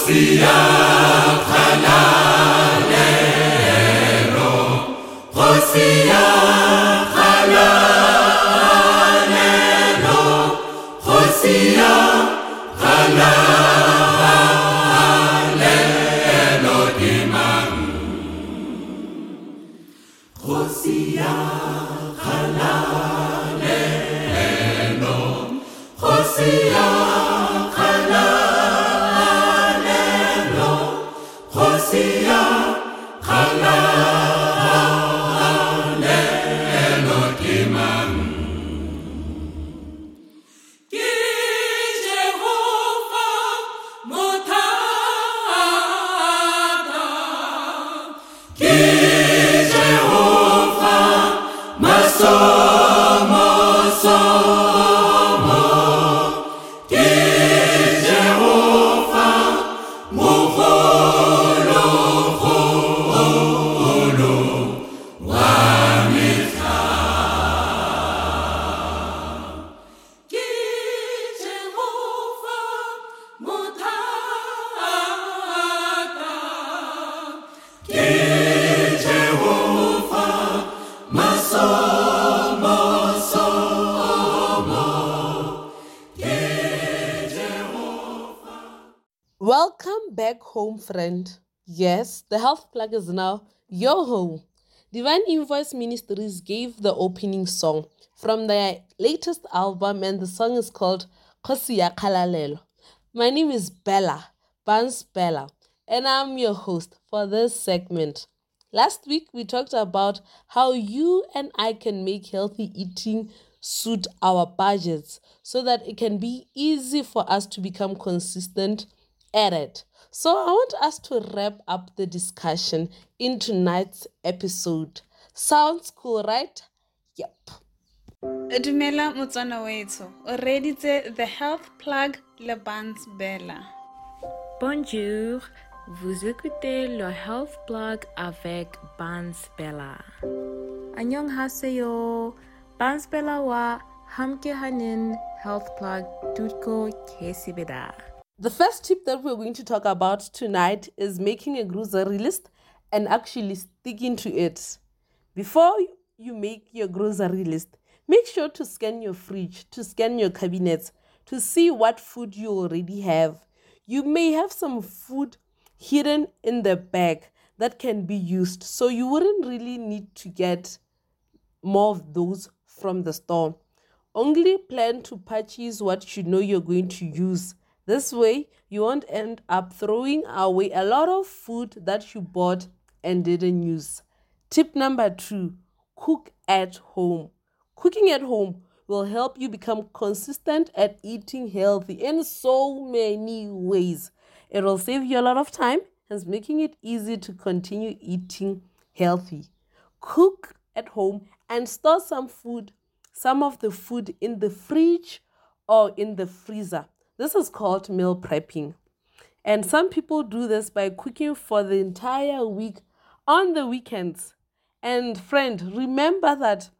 Rosia Halalero, Rosia Halalero, Rosia Halalero Dimaru, Rosia Halalero, Rosia masomosomo. Welcome back home, friend. Yes, the health plug is now your home. Divine Invoice Ministries gave the opening song from their latest album, and the song is called Kosiya Kalalelo. My name is Bella, Bans Bella, and I'm your host for this segment. Last week, we talked about how you and I can make healthy eating suit our budgets so that it can be easy for us to become consistent at it. So, I want us to wrap up the discussion in tonight's episode. Sounds cool, right? Yep. dumela motswana wetsho o reditse the health plug le bans bella Bonjour, vous écoutez le Health Blog avec Bans Bella. 안녕하세요. Bans Bella wa 함께 하는 Health Blog 듣고 계십니다. The first tip that we're going to talk about tonight is making a grocery list and actually sticking to it. Before you make your grocery list, make sure to scan your fridge, to scan your cabinets, to see what food you already have. You may have some food hidden in the bag that can be used, so you wouldn't really need to get more of those from the store. Only plan to purchase what you know you're going to use. This way, you won't end up throwing away a lot of food that you bought and didn't use. Tip number two cook at home. Cooking at home will help you become consistent at eating healthy in so many ways. It will save you a lot of time, hence making it easy to continue eating healthy. Cook at home and store some food, some of the food in the fridge or in the freezer. This is called meal prepping. And some people do this by cooking for the entire week on the weekends. And friend, remember that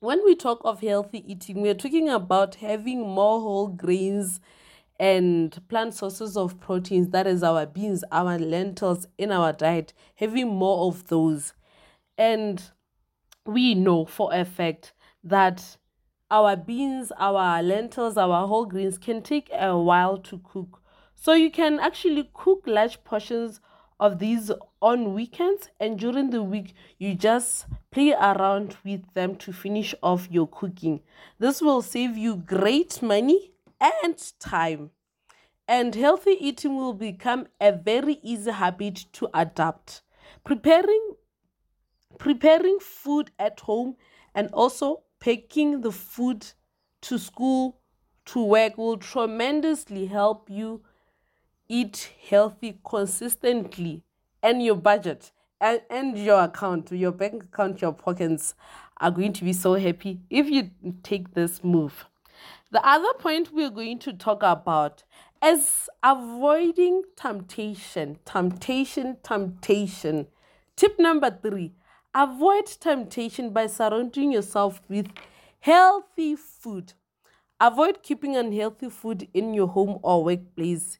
when we talk of healthy eating, we're talking about having more whole grains and plant sources of proteins. That is our beans, our lentils in our diet, having more of those. And we know for a fact that our beans, our lentils, our whole grains can take a while to cook. So you can actually cook large portions of these on weekends and during the week you just play around with them to finish off your cooking. This will save you great money and time. And healthy eating will become a very easy habit to adapt. Preparing preparing food at home and also taking the food to school to work will tremendously help you eat healthy consistently. And your budget and, and your account your bank account your pockets are going to be so happy if you take this move. The other point we're going to talk about is avoiding temptation temptation temptation. Tip number three avoid temptation by surrounding yourself with healthy food avoid keeping unhealthy food in your home or workplace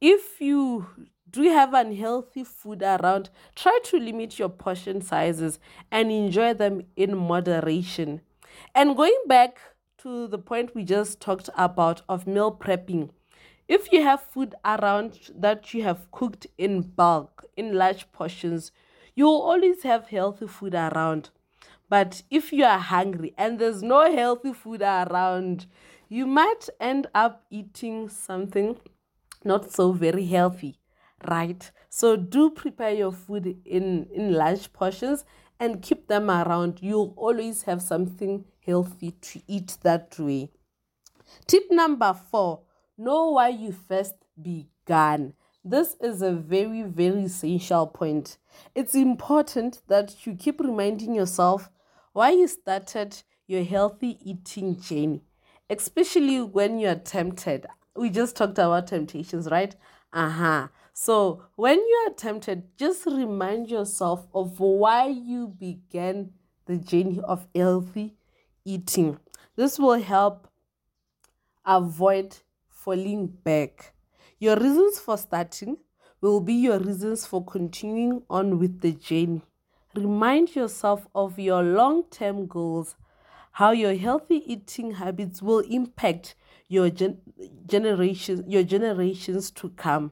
if you do have unhealthy food around, try to limit your portion sizes and enjoy them in moderation. And going back to the point we just talked about of meal prepping, if you have food around that you have cooked in bulk, in large portions, you will always have healthy food around. But if you are hungry and there's no healthy food around, you might end up eating something not so very healthy, right? So do prepare your food in, in large portions and keep them around. You'll always have something healthy to eat that way. Tip number four know why you first began. This is a very, very essential point. It's important that you keep reminding yourself why you started your healthy eating journey, especially when you're tempted. We just talked about temptations, right? Uh huh. So, when you are tempted, just remind yourself of why you began the journey of healthy eating. This will help avoid falling back. Your reasons for starting will be your reasons for continuing on with the journey. Remind yourself of your long term goals, how your healthy eating habits will impact your gen- generations, your generations to come.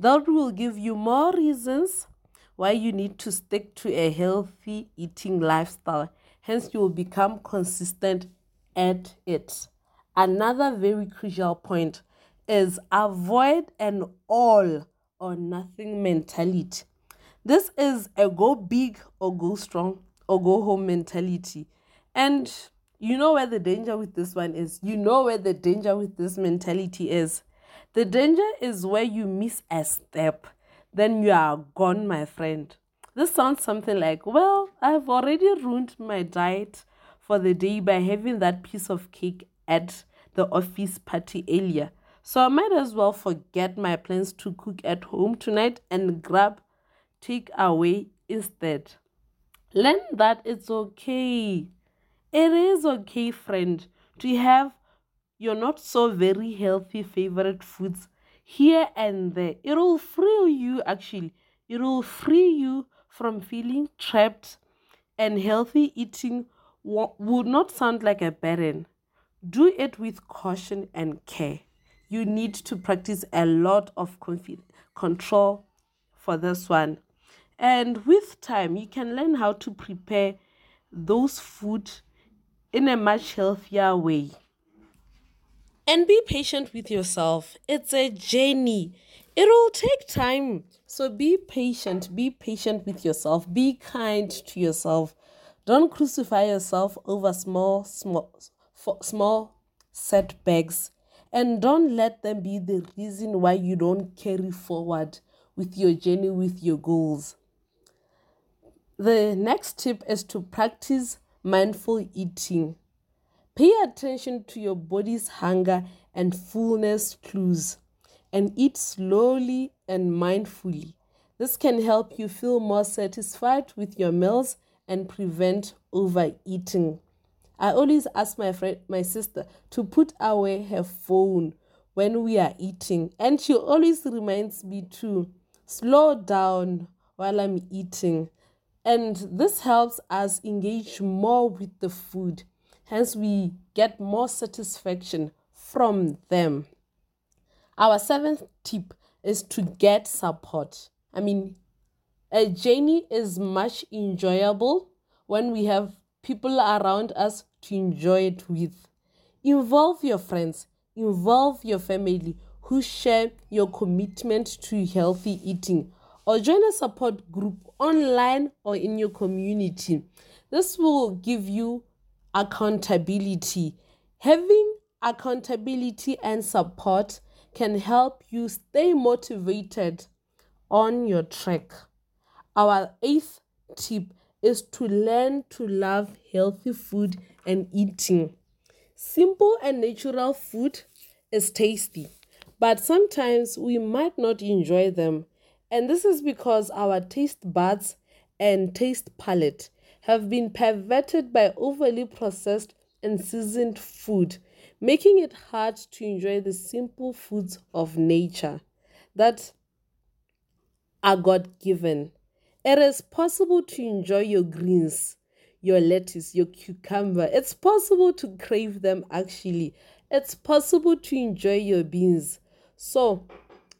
That will give you more reasons why you need to stick to a healthy eating lifestyle. Hence, you will become consistent at it. Another very crucial point is avoid an all or nothing mentality. This is a go big or go strong or go home mentality. And you know where the danger with this one is. You know where the danger with this mentality is. The danger is where you miss a step, then you are gone, my friend. This sounds something like, well, I've already ruined my diet for the day by having that piece of cake at the office party earlier. So I might as well forget my plans to cook at home tonight and grab takeaway instead. Learn that it's okay. It is okay, friend, to have your not so very healthy favorite foods here and there. It will free you, actually. It will free you from feeling trapped, and healthy eating would not sound like a burden. Do it with caution and care you need to practice a lot of control for this one. And with time, you can learn how to prepare those food in a much healthier way. And be patient with yourself. It's a journey. It will take time. So be patient. Be patient with yourself. Be kind to yourself. Don't crucify yourself over small, small, small setbacks and don't let them be the reason why you don't carry forward with your journey, with your goals. The next tip is to practice mindful eating. Pay attention to your body's hunger and fullness clues and eat slowly and mindfully. This can help you feel more satisfied with your meals and prevent overeating. I always ask my friend, my sister, to put away her phone when we are eating, and she always reminds me to slow down while I'm eating. And this helps us engage more with the food. Hence, we get more satisfaction from them. Our seventh tip is to get support. I mean, a journey is much enjoyable when we have people around us to enjoy it with. Involve your friends, involve your family who share your commitment to healthy eating, or join a support group online or in your community. This will give you accountability. Having accountability and support can help you stay motivated on your track. Our eighth tip is to learn to love healthy food and eating. Simple and natural food is tasty, but sometimes we might not enjoy them. And this is because our taste buds and taste palate have been perverted by overly processed and seasoned food, making it hard to enjoy the simple foods of nature. that are God given. It is possible to enjoy your greens, your lettuce, your cucumber. It's possible to crave them actually. It's possible to enjoy your beans. So,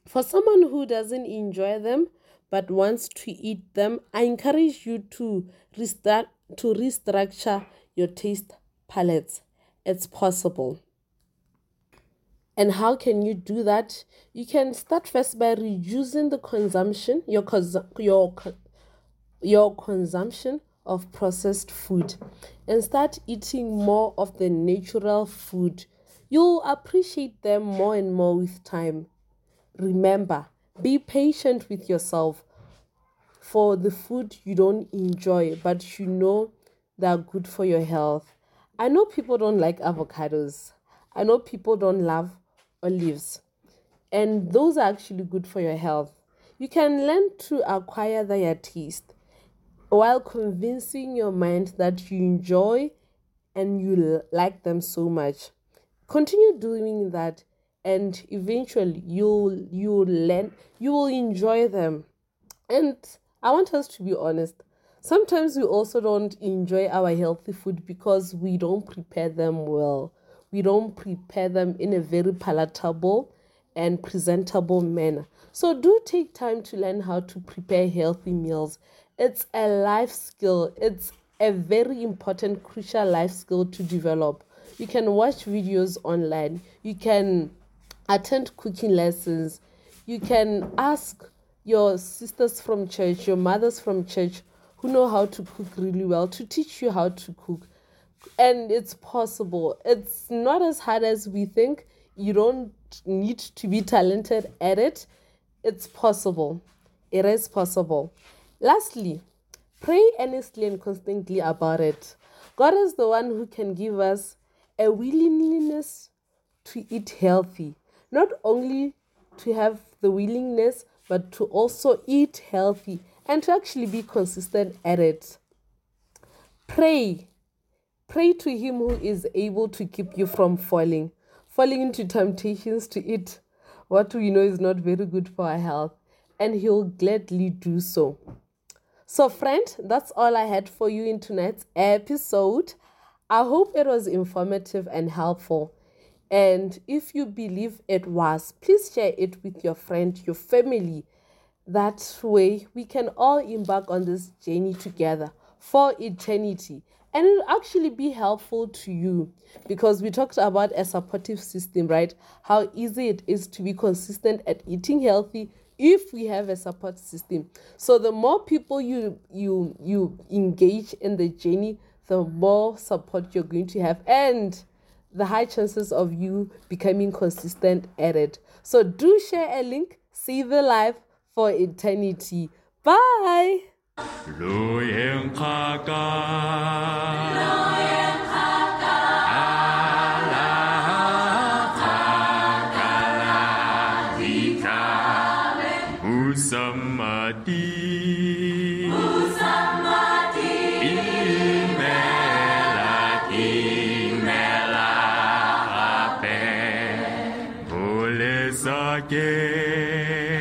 for someone who doesn't enjoy them but wants to eat them, I encourage you to restart to restructure your taste palates. It's possible. And how can you do that? You can start first by reducing the consumption, your cons- your your consumption of processed food and start eating more of the natural food. You'll appreciate them more and more with time. Remember, be patient with yourself for the food you don't enjoy, but you know they're good for your health. I know people don't like avocados. I know people don't love olives. And those are actually good for your health. You can learn to acquire their taste while convincing your mind that you enjoy and you like them so much. Continue doing that and eventually you'll you'll learn you will enjoy them. And I want us to be honest. Sometimes we also don't enjoy our healthy food because we don't prepare them well. We don't prepare them in a very palatable and presentable manner. So do take time to learn how to prepare healthy meals. It's a life skill. It's a very important crucial life skill to develop. You can watch videos online. You can attend cooking lessons. You can ask your sisters from church, your mothers from church who know how to cook really well to teach you how to cook. And it's possible. It's not as hard as we think. You don't need to be talented at it. It's possible. It is possible. Lastly, pray earnestly and constantly about it. God is the one who can give us a willingness to eat healthy, not only to have the willingness, but to also eat healthy and to actually be consistent at it. Pray. Pray to Him who is able to keep you from falling, falling into temptations to eat what we know is not very good for our health, and He'll gladly do so. So, friend, that's all I had for you in tonight's episode. I hope it was informative and helpful. And if you believe it was, please share it with your friend, your family. That way, we can all embark on this journey together for eternity. And it'll actually be helpful to you because we talked about a supportive system, right? How easy it is to be consistent at eating healthy if we have a support system. So the more people you you you engage in the journey, the more support you're going to have and the high chances of you becoming consistent at it. So do share a link, see the life for eternity. Bye. again.